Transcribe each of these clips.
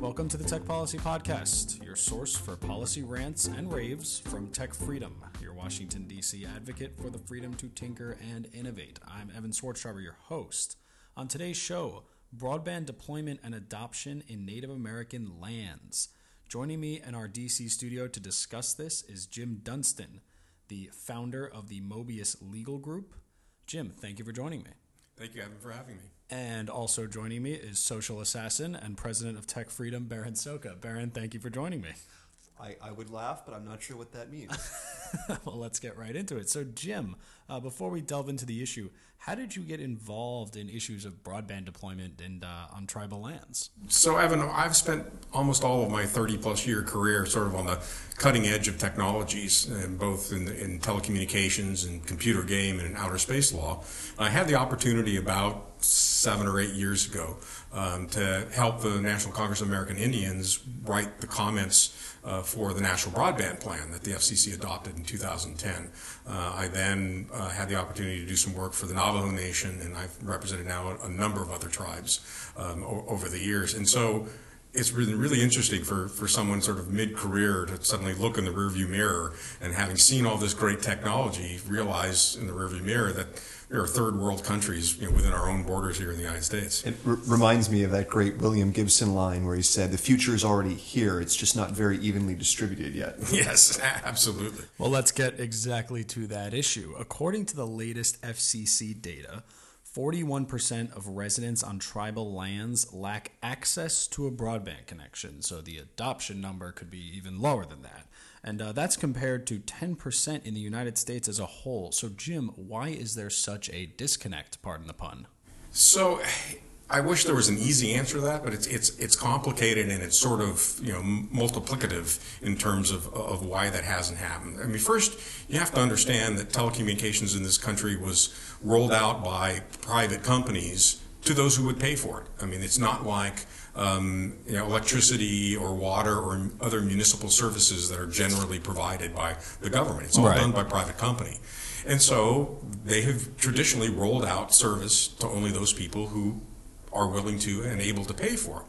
Welcome to the Tech Policy Podcast, your source for policy rants and raves from Tech Freedom, your Washington, D.C. advocate for the freedom to tinker and innovate. I'm Evan Swartztrauber, your host. On today's show, broadband deployment and adoption in Native American lands. Joining me in our DC studio to discuss this is Jim Dunstan, the founder of the Mobius Legal Group. Jim, thank you for joining me. Thank you, Evan, for having me. And also joining me is social assassin and president of Tech Freedom, Berin Szoka. Berin, thank you for joining me. I, I would laugh, but I'm not sure what that means. well, let's get right into it. So, Jim, uh, before we delve into the issue, how did you get involved in issues of broadband deployment and uh, on tribal lands? So, Evan, I've spent almost all of my 30 plus year career sort of on the cutting edge of technologies, and both in, in telecommunications and computer game and outer space law. I had the opportunity about seven or eight years ago um, to help the National Congress of American Indians write the comments uh, for the National Broadband Plan that the FCC adopted in 2010. Uh, I then uh, had the opportunity to do some work for the Navajo Nation, and I've represented now a, number of other tribes um, over the years. And so it's really, really interesting for, for someone sort of mid-career to suddenly look in the rearview mirror and having seen all this great technology, realize in the rearview mirror that there are third world countries you know, within our own borders here in the United States. It r- reminds me of that great William Gibson line where he said, "The future is already here. It's just not very evenly distributed yet." Yes, absolutely. Well, let's get exactly to that issue. According to the latest FCC data, 41% of residents on tribal lands lack access to a broadband connection, so the adoption number could be even lower than that. And uh, that's compared to 10% in the United States as a whole. So, Jim, why is there such a disconnect, pardon the pun? So I wish there was an easy answer to that, but it's it's it's complicated and it's sort of you know multiplicative in terms of of why that hasn't happened. I mean, first you have to understand that telecommunications in this country was rolled out by private companies to those who would pay for it. I mean, it's not like um, you know, electricity or water or other municipal services that are generally provided by the government. It's all Right. done by private company. And so they have traditionally rolled out service to only those people who are willing to and able to pay for.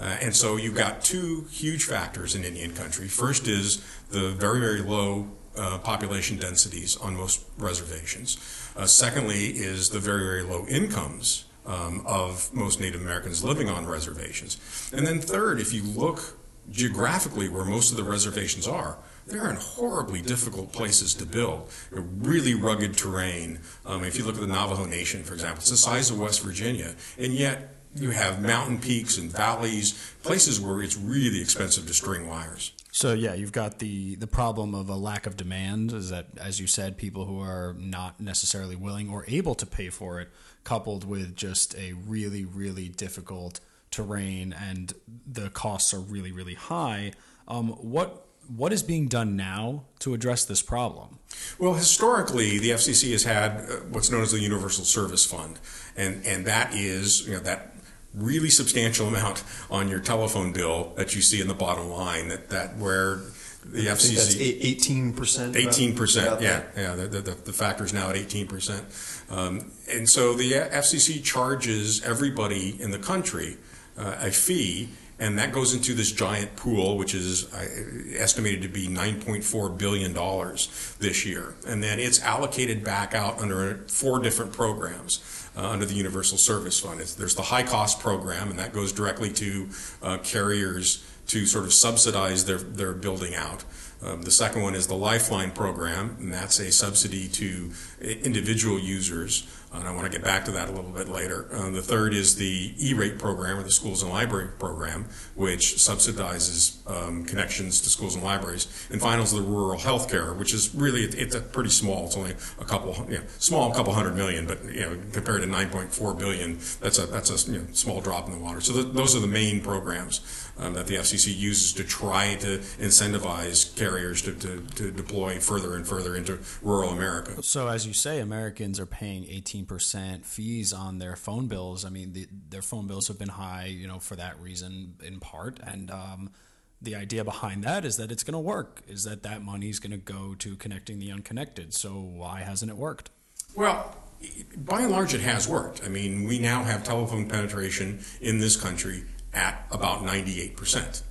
Uh, and so you've got two huge factors in Indian country. First is the very, very low uh, population densities on most reservations. Uh, secondly is the very, very low incomes um, of most Native Americans living on reservations. And then third, if you look geographically where most of the reservations are, they're in horribly difficult places to build. Really rugged terrain. Um, if you look at the Navajo Nation, for example, it's the size of West Virginia, and yet you have mountain peaks and valleys, places where it's really expensive to string wires. So yeah, you've got the the problem of a lack of demand. Is that, as you said, people who are not necessarily willing or able to pay for it, coupled with just a really really difficult terrain and the costs are really really high. Um, what what is being done now to address this problem? Well, historically, the FCC has had uh, what's known as the Universal Service Fund, and and that is you know that really substantial amount on your telephone bill that you see in the bottom line that that where the I think that's FCC eighteen percent. Eighteen percent, yeah, yeah. The, the, the factor is now at eighteen percent, um, and so the FCC charges everybody in the country uh, a fee, and that goes into this giant pool, which is uh, estimated to be nine point four billion dollars this year, and then it's allocated back out under four different programs. Uh, under the Universal Service Fund, it's, there's the high cost program, and that goes directly to uh, carriers to sort of subsidize their, their building out. Um, the second one is the Lifeline program, and that's a subsidy to individual users. And I want to get back to that a little bit later. Uh, the third is the E-rate program, or the schools and library program, which subsidizes um, connections to schools and libraries. And final is the rural health care, which is really it, it's a pretty small. It's only a couple, you know, small, couple hundred million, but you know, compared to 9.4 billion, that's a that's a you know, small drop in the water. So th- those are the main programs um, that the FCC uses to try to incentivize carriers to, to, to deploy further and further into rural America. So, as you say, Americans are paying 18% fees on their phone bills. I mean, the, their phone bills have been high, you know, for that reason in part. And um, the idea behind that is that it's going to work, is that that money is going to go to connecting the unconnected. So, why hasn't it worked? Well, by and large, it has worked. I mean, we now have telephone penetration in this country at about 98%.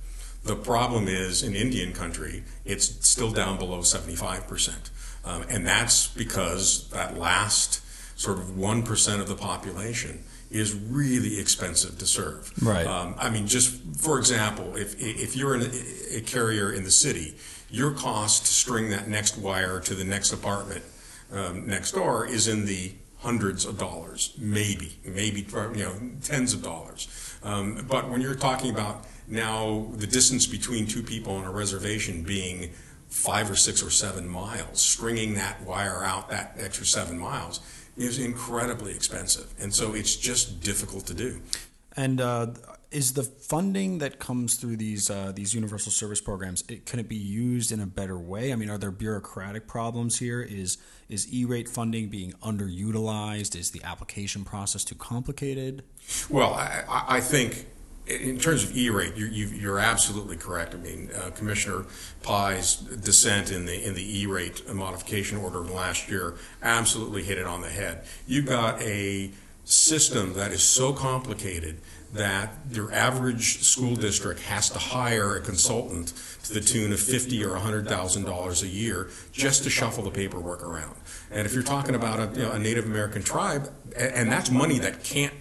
The problem is in Indian country, it's still down below 75%. Um, and that's because that last sort of 1% of the population is really expensive to serve. Right. Um, I mean, just for example, if, if you're a carrier in the city, your cost to string that next wire to the next apartment um, next door is in the hundreds of dollars, maybe, maybe you know, tens of dollars. Um, but when you're talking about now the distance between two people on a reservation being five or six or seven miles, stringing that wire out that extra seven miles is incredibly expensive. And so it's just difficult to do. And uh, is the funding that comes through these uh, these universal service programs it, can it be used in a better way? I mean, are there bureaucratic problems here? Is is E-rate funding being underutilized? Is the application process too complicated? Well, I, I think in terms of E-rate, you're, you're absolutely correct. I mean, uh, Commissioner Pai's dissent in the in the E-rate modification order last year absolutely hit it on the head. You've got a system that is so complicated that your average school district has to hire a consultant to the tune of fifty or hundred thousand dollars a year just to shuffle the paperwork around. And if you're talking about a, you know, a Native American tribe, and that's money that can't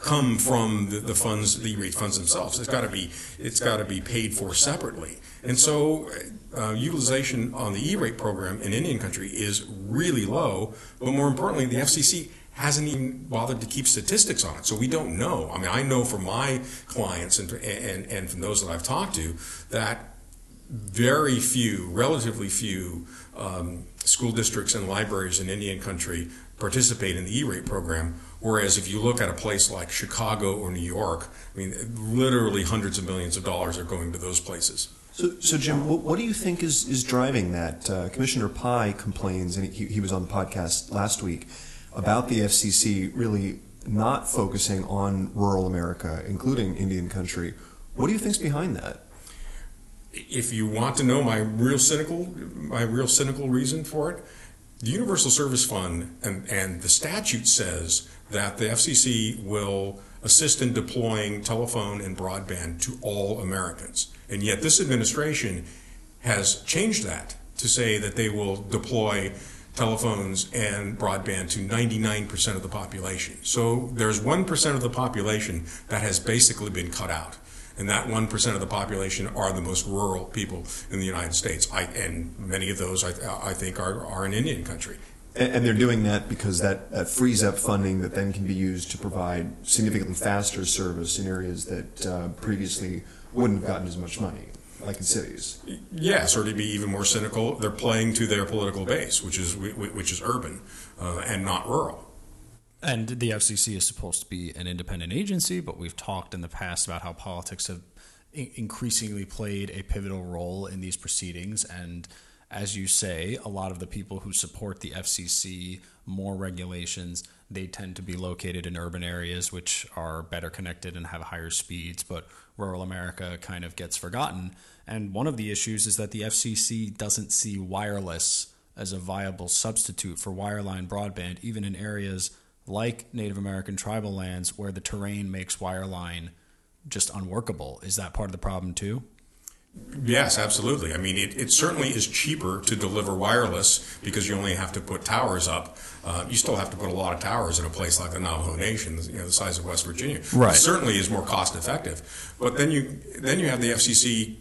come from the, the funds, the E-rate funds themselves. It's got to be it's got to be paid for separately. And so uh, utilization on the E-rate program in Indian country is really low. But more importantly, the FCC hasn't even bothered to keep statistics on it. So we don't know. I mean, I know from my clients and and, and from those that I've talked to that very few, relatively few um, school districts and libraries in Indian country participate in the E-rate program Whereas if you look at a place like Chicago or New York, I mean, literally hundreds of millions of dollars are going to those places. So, so Jim, what, what do you think is, is driving that? Uh, Commissioner Pai complains, and he, he was on the podcast last week, about the FCC really not focusing on rural America, including Indian country. What do you think's behind that? If you want to know my real cynical, my real cynical reason for it, the Universal Service Fund and, and the statute says that the FCC will assist in deploying telephone and broadband to all Americans. And yet this administration has changed that to say that they will deploy telephones and broadband to 99% of the population. So there's 1% of the population that has basically been cut out. And that 1% of the population are the most rural people in the United States. I, and many of those, I, I think, are, are in Indian country. And, and they're doing that because that, that frees up funding that then can be used to provide significantly faster service in areas that uh, previously wouldn't have gotten as much money, like in cities. Yes, or to be even more cynical, they're playing to their political base, which is which is urban uh, and not rural. And the FCC is supposed to be an independent agency, but we've talked in the past about how politics have increasingly played a pivotal role in these proceedings and as you say, a lot of the people who support the FCC, more regulations, they tend to be located in urban areas which are better connected and have higher speeds, but rural America kind of gets forgotten. And one of the issues is that the FCC doesn't see wireless as a viable substitute for wireline broadband, even in areas like Native American tribal lands where the terrain makes wireline just unworkable. Is that part of the problem too? Yes, absolutely. I mean, it, it certainly is cheaper to deliver wireless because you only have to put towers up. Uh, you still have to put a lot of towers in a place like the Navajo Nation, you know, the size of West Virginia. Right. It certainly is more cost effective. But then you then you have the FCC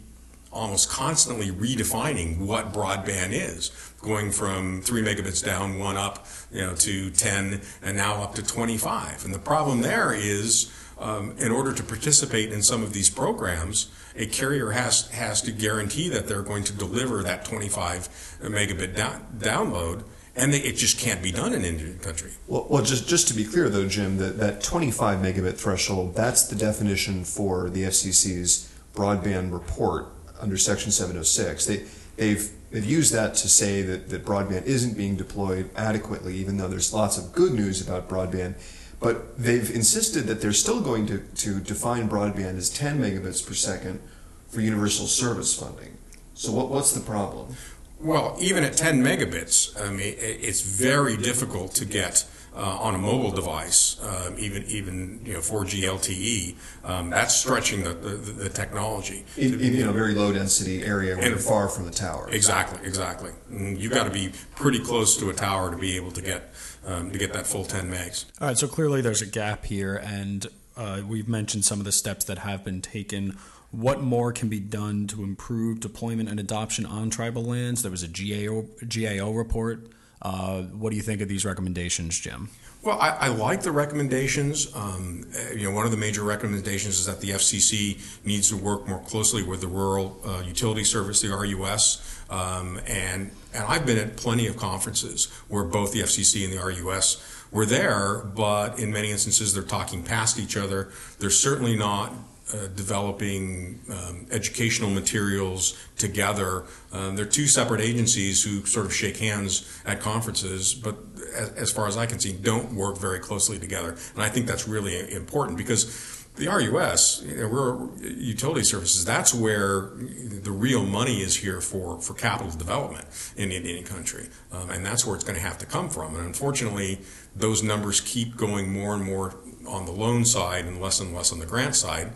almost constantly redefining what broadband is, going from three megabits down, one up, you know, to 10, and now up to 25. And the problem there is, um, in order to participate in some of these programs, a carrier has has to guarantee that they're going to deliver that 25 megabit down, download and they, it just can't be done in Indian country. Well, well, just just to be clear though, Jim, that, that 25 megabit threshold, that's the definition for the FCC's broadband report under Section 706. They they've they've used that to say that, that broadband isn't being deployed adequately, even though there's lots of good news about broadband. But they've insisted that they're still going to, to define broadband as 10 megabits per second for universal service funding. So what, what's the problem? Well, even at 10 megabits, I mean, it's very difficult to get uh, on a mobile device, um, even even you know 4G LTE, um, that's stretching the, the, the technology. In, in, a very low density area where And- you're far from the tower. Exactly, exactly. You've got to be pretty close to a tower to be able to get um, to get that full 10 megs. All right, so clearly there's a gap here, and uh, we've mentioned some of the steps that have been taken. What more can be done to improve deployment and adoption on tribal lands? There was a GAO, GAO report. Uh, what do you think of these recommendations, Jim? Well, I, I like the recommendations. Um, you know, one of the major recommendations is that the FCC needs to work more closely with the Rural uh, Utility Service, the RUS. Um, and and I've been at plenty of conferences where both the FCC and the RUS were there, but in many instances they're talking past each other. They're certainly not uh, developing um, educational materials together. Um, they're two separate agencies who sort of shake hands at conferences, but as, as far as I can see, don't work very closely together. And I think that's really important because the RUS, you know, rural utility services, that's where the real money is here for, for capital development in Indian country. Um, and that's where it's going to have to come from. And unfortunately, those numbers keep going more and more on the loan side and less and less on the grant side.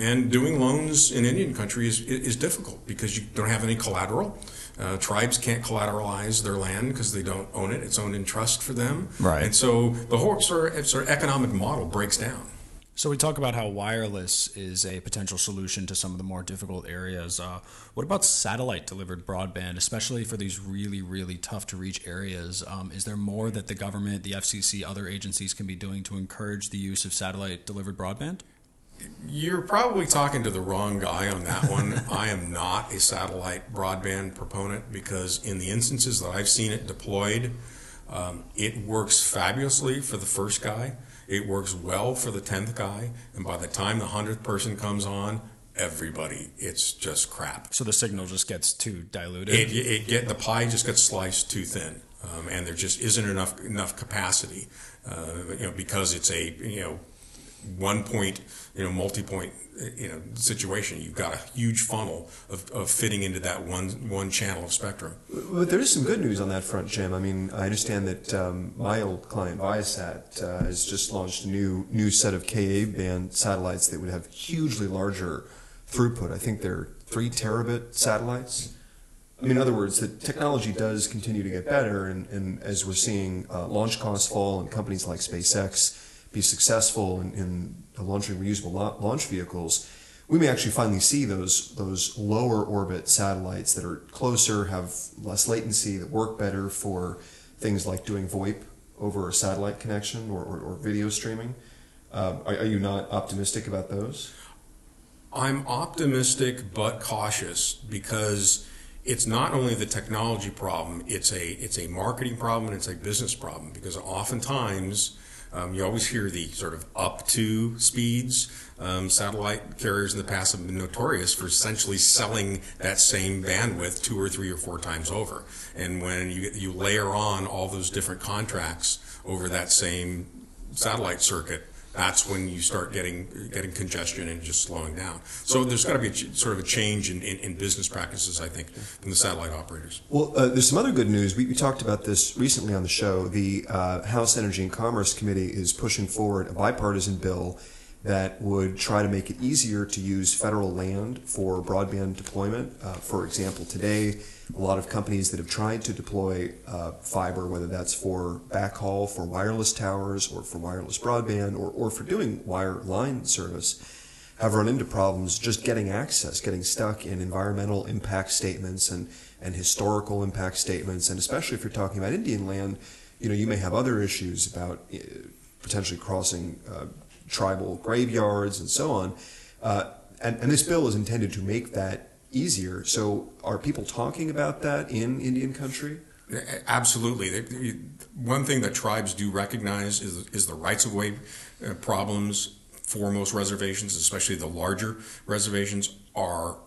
And doing loans in Indian country is, is difficult because you don't have any collateral. Uh, tribes can't collateralize their land because they don't own it. It's owned in trust for them. Right. And so the whole sort of, sort of economic model breaks down. So we talk about how wireless is a potential solution to some of the more difficult areas. Uh, what about satellite delivered broadband, especially for these really, really tough to reach areas? Um, is there more that the government, the FCC, other agencies can be doing to encourage the use of satellite delivered broadband? You're probably talking to the wrong guy on that one. I am not a satellite broadband proponent because, in the instances that I've seen it deployed, um, it works fabulously for the first guy. It works well for the tenth guy, and by the time the hundredth person comes on, everybody, it's just crap. So the signal just gets too diluted. It, it get the pie just gets sliced too thin, um, and there just isn't enough enough capacity, uh, you know, because it's a you know one point you know multi-point you know situation. You've got a huge funnel of, of fitting into that one one channel of spectrum. But there is some good news on that front, Jim. I mean, I understand that um, my old client Viasat uh, has just launched a new new set of Ka band satellites that would have hugely larger throughput. I think they're three terabit satellites. I mean, in other words, the technology does continue to get better, and, and as we're seeing uh, launch costs fall and companies like SpaceX be successful in, in launching reusable launch vehicles, we may actually finally see those those lower orbit satellites that are closer, have less latency, that work better for things like doing VoIP over a satellite connection or, or, or video streaming. Um, are, are you not optimistic about those? I'm optimistic but cautious because it's not only the technology problem; it's a it's a marketing problem and it's a business problem because oftentimes. Um, you always hear the sort of up to speeds. Um, satellite carriers in the past have been notorious for essentially selling that same bandwidth two or three or four times over. And when you you layer on all those different contracts over that same satellite circuit, that's when you start getting getting congestion and just slowing down. So there's got to be a, ch- sort of a change in, in, in business practices, I think, from the satellite operators. Well, uh, there's some other good news. We, we talked about this recently on the show. The uh, House Energy and Commerce Committee is pushing forward a bipartisan bill that would try to make it easier to use federal land for broadband deployment. Uh, for example, today, a lot of companies that have tried to deploy uh, fiber, whether that's for backhaul, for wireless towers, or for wireless broadband, or, or for doing wire line service, have run into problems just getting access, getting stuck in environmental impact statements and, and historical impact statements. And especially if you're talking about Indian land, you know, you may have other issues about uh, potentially crossing uh, tribal graveyards and so on. Uh, and, and this bill is intended to make that easier. So are people talking about that in Indian country? Absolutely. One thing that tribes do recognize is, is the rights of way uh, problems for most reservations, especially the larger reservations, are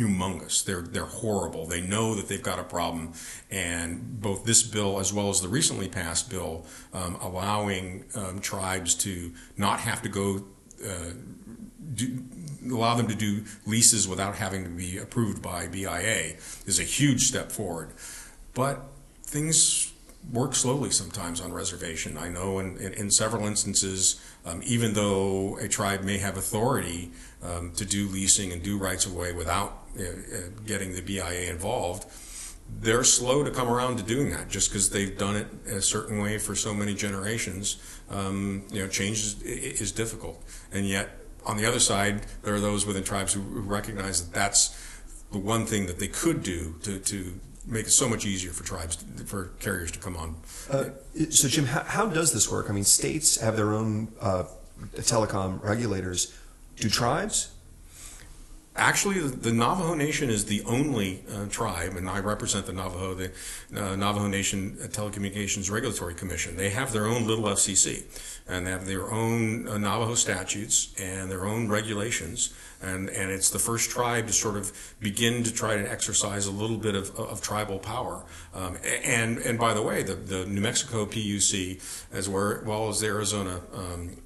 humongous. They're they're horrible. They know that they've got a problem, and both this bill as well as the recently passed bill um, allowing um, tribes to not have to go. Uh, do, allow them to do leases without having to be approved by BIA is a huge step forward. But things work slowly sometimes on reservation. I know in, in, in several instances, um, even though a tribe may have authority um, to do leasing and do rights of way without uh, uh, getting the BIA involved, they're slow to come around to doing that just because they've done it a certain way for so many generations. Um, you know, change is, is, difficult. And yet, on the other side, there are those within tribes who, who recognize that that's the one thing that they could do to, to make it so much easier for tribes, for carriers to come on. Uh, so, Jim, how, how, does this work? I mean, states have their own uh, telecom regulators. Do tribes? Actually, the Navajo Nation is the only uh, tribe, and I represent the Navajo, the uh, Navajo Nation Telecommunications Regulatory Commission. They have their own little FCC, and they have their own uh, Navajo statutes and their own regulations, and, and it's the first tribe to sort of begin to try to exercise a little bit of, of tribal power. Um, and, and by the way, the, the New Mexico PUC, as well as the Arizona um,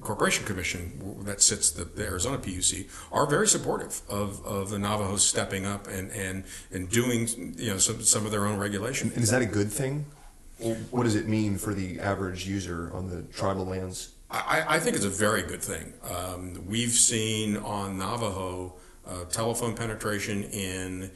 Corporation Commission that sits the, the, Arizona PUC are very supportive of, of the Navajos stepping up and, and, and doing you know some, some of their own regulation. And is that a good thing? what does it mean for the average user on the tribal lands? I, I think it's a very good thing. Um, we've seen on Navajo uh, telephone penetration in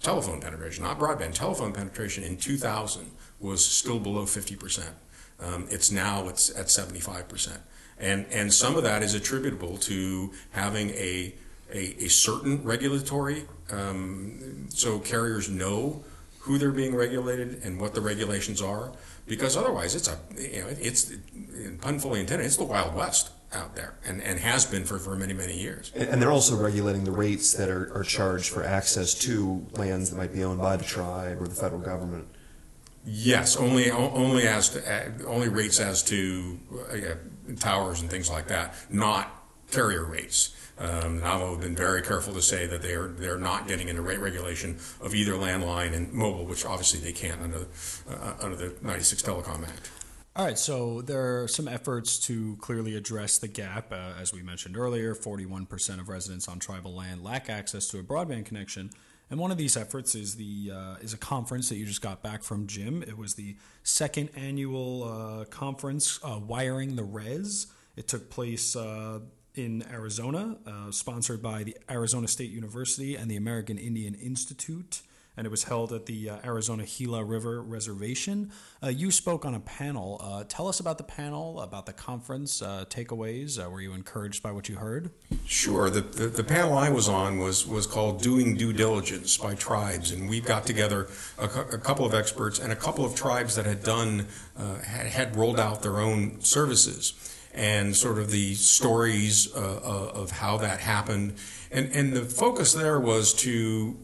telephone penetration, not broadband, telephone penetration in 2000 was still below 50 percent. Um, it's now it's at 75 percent. And, and some of that is attributable to having a, a, a certain regulatory, um, so carriers know who they're being regulated and what the regulations are, because otherwise it's a, you know, it's, pun fully intended, it's the Wild West out there and, and has been for, for many, many years. And, and they're also regulating the rates that are, are charged for access to lands that might be owned by the tribe or the federal government. Yes, only only as to, only rates as to uh, towers and things like that, not carrier rates. Um, Navajo have been very careful to say that they're they're not getting into rate regulation of either landline and mobile, which obviously they can't under uh, under the '96 Telecom Act. All right, so there are some efforts to clearly address the gap. Uh, as we mentioned earlier, 41% of residents on tribal land lack access to a broadband connection. And one of these efforts is the uh, is a conference that you just got back from Jim. It was the second annual uh, conference, uh, Wiring the Rez. It took place uh, in Arizona, uh, sponsored by the Arizona State University and the American Indian Institute and it was held at the uh, Arizona Gila River Reservation. Uh, you spoke on a panel. Uh, tell us about the panel, about the conference, uh, takeaways. Uh, were you encouraged by what you heard? Sure. The, the, the, panel I was on was, was called Doing Due Diligence by Tribes, and we got together a, a couple of experts and a couple of tribes that had done, uh, had, had rolled out their own services and sort of the stories of how that happened. And, and the focus there was to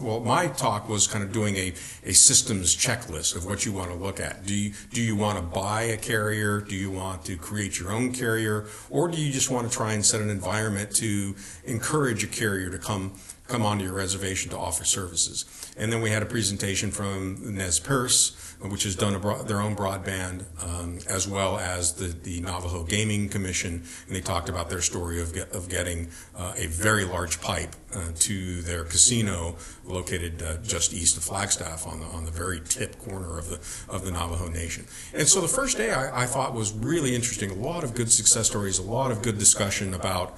well, my talk was kind of doing a, a systems checklist of what you want to look at. Do you, do you want to buy a carrier? Do you want to create your own carrier? Or do you just want to try and set an environment to encourage a carrier to come come onto your reservation to offer services? And then we had a presentation from Nez Perce, which has done broad, their own broadband, um, as well as the, the Navajo Gaming Commission, and they talked about their story of, get, of getting uh, a very large pipe uh, to their casino located uh, just east of Flagstaff on the on the very tip corner of the of the Navajo Nation. And so the first day I, I thought was really interesting. A lot of good success stories, a lot of good discussion about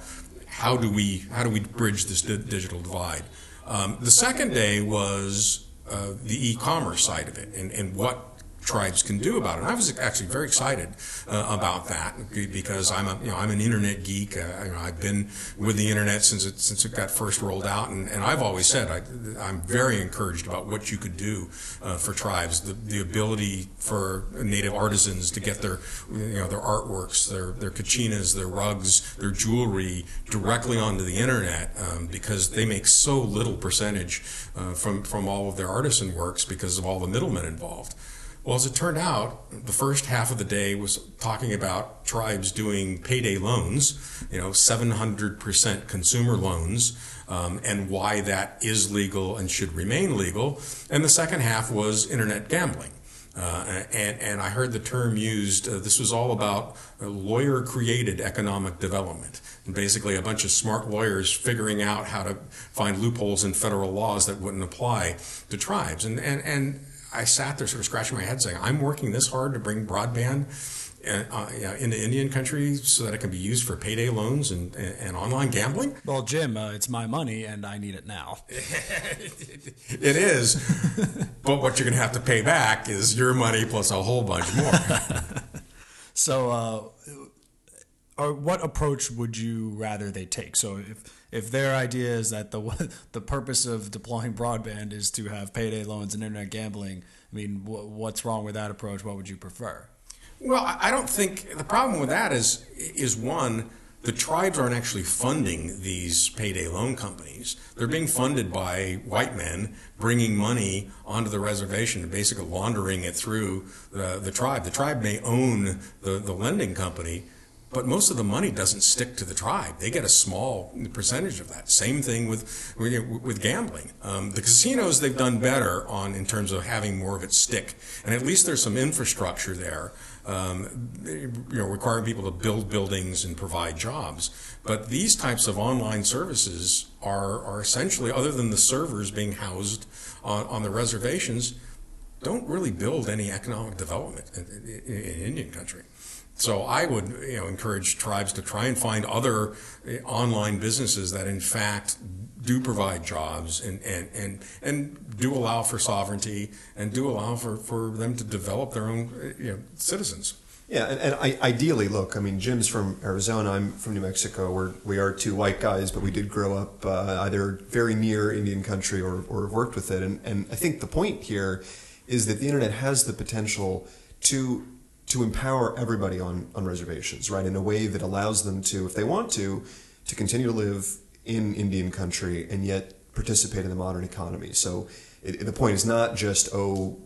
how do we how do we bridge this di- digital divide. Um, the second day was uh, the e-commerce side of it and, and what tribes can do about it. And I was actually very excited uh, about that because I'm a you know I'm an internet geek. Uh, you know, I've been with the internet since it since it got first rolled out, and, and I've always said I, am very encouraged about what you could do uh, for tribes. The, the ability for native artisans to get their you know their artworks, their their kachinas, their rugs, their jewelry directly onto the internet um, because they make so little percentage uh, from from all of their artisan works because of all the middlemen involved. Well, as it turned out, the first half of the day was talking about tribes doing payday loans, you know, 700% consumer loans, um, and why that is legal and should remain legal. And the second half was internet gambling. Uh, and, and I heard the term used, uh, this was all about lawyer created economic development. And basically, a bunch of smart lawyers figuring out how to find loopholes in federal laws that wouldn't apply to tribes. And, and, and I sat there sort of scratching my head saying, I'm working this hard to bring broadband uh, uh, into Indian country so that it can be used for payday loans and, and, and online gambling? Well, Jim, uh, it's my money and I need it now. it is. but what you're going to have to pay back is your money plus a whole bunch more. so, uh, or what approach would you rather they take? So, if if their idea is that the the purpose of deploying broadband is to have payday loans and internet gambling, I mean, what's wrong with that approach? What would you prefer? Well, I don't think the problem with that is is one the tribes aren't actually funding these payday loan companies. They're being funded by white men bringing money onto the reservation and basically laundering it through the, the tribe. The tribe may own the, the lending company, but most of the money doesn't stick to the tribe. They get a small percentage of that. Same thing with with gambling. Um, the casinos they've done better on in terms of having more of it stick, and at least there's some infrastructure there. Um, you know, requiring people to build buildings and provide jobs. But these types of online services are, are essentially, other than the servers being housed on, on the reservations, don't really build any economic development in, in, in Indian country. So I would you know, encourage tribes to try and find other eh, online businesses that in fact do provide jobs and, and, and, and do allow for sovereignty and do allow for, for them to develop their own eh, you know, citizens. Yeah, and, and I, ideally, look, I mean, Jim's from Arizona, I'm from New Mexico. We're, we are two white guys, but we did grow up uh, either very near Indian country or, or worked with it. And, and I think the point here is that the internet has the potential to to empower everybody on, on reservations, right, in a way that allows them to, if they want to, to continue to live in Indian country and yet participate in the modern economy. So it, the point is not just, oh,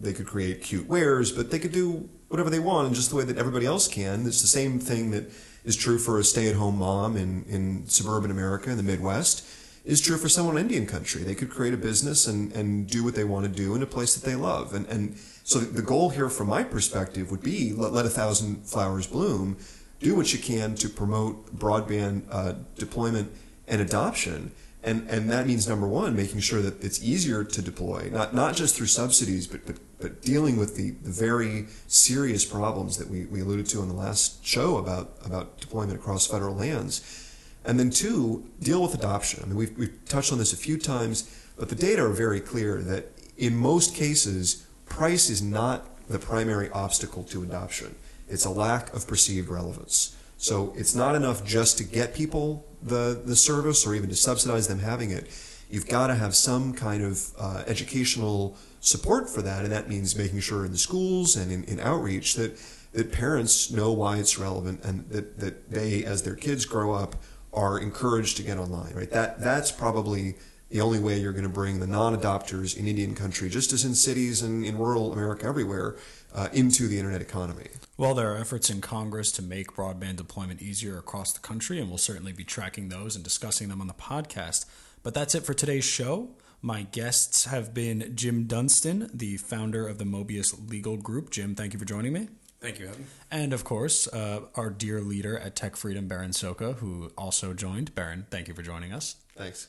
they could create cute wares, but they could do whatever they want in just the way that everybody else can. It's the same thing that is true for a stay at home mom in, in suburban America, in the Midwest, is true for someone in Indian country. They could create a business and, and do what they want to do in a place that they love. And, and so the goal here, from my perspective, would be let, let a thousand flowers bloom. Do what you can to promote broadband uh, deployment and adoption. And, and that means number one, making sure that it's easier to deploy, not, not just through subsidies, but, but, but dealing with the, the very serious problems that we, we alluded to in the last show about, about deployment across federal lands. And then two, deal with adoption. I mean, we've, we've touched on this a few times, but the data are very clear that in most cases, price is not the primary obstacle to adoption. It's a lack of perceived relevance. So it's not enough just to get people the, the service or even to subsidize them having it. You've got to have some kind of uh, educational support for that, and that means making sure in the schools and in, in outreach that, that parents know why it's relevant and that, that they, as their kids grow up, are encouraged to get online, right? That, that's probably the only way you're going to bring the non-adopters in Indian country, just as in cities and in rural America everywhere, uh, into the internet economy. Well, there are efforts in Congress to make broadband deployment easier across the country, and we'll certainly be tracking those and discussing them on the podcast. But that's it for today's show. My guests have been Jim Dunstan, the founder of the Mobius Legal Group. Jim, thank you for joining me. Thank you, Evan. And of course, uh, our dear leader at Tech Freedom, Berin Szoka, who also joined. Berin, thank you for joining us. Thanks.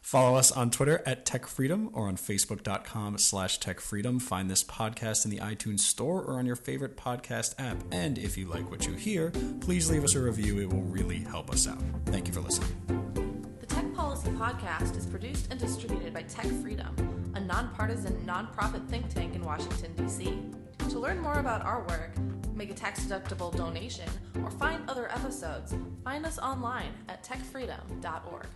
Follow us on Twitter at TechFreedom or on Facebook.com slash Tech Freedom. Find this podcast in the iTunes Store or on your favorite podcast app. And if you like what you hear, please leave us a review. It will really help us out. Thank you for listening. The Tech Policy Podcast is produced and distributed by Tech Freedom, a nonpartisan nonprofit think tank in Washington, D.C. To learn more about our work, make a tax deductible donation, or find other episodes, find us online at techfreedom.org.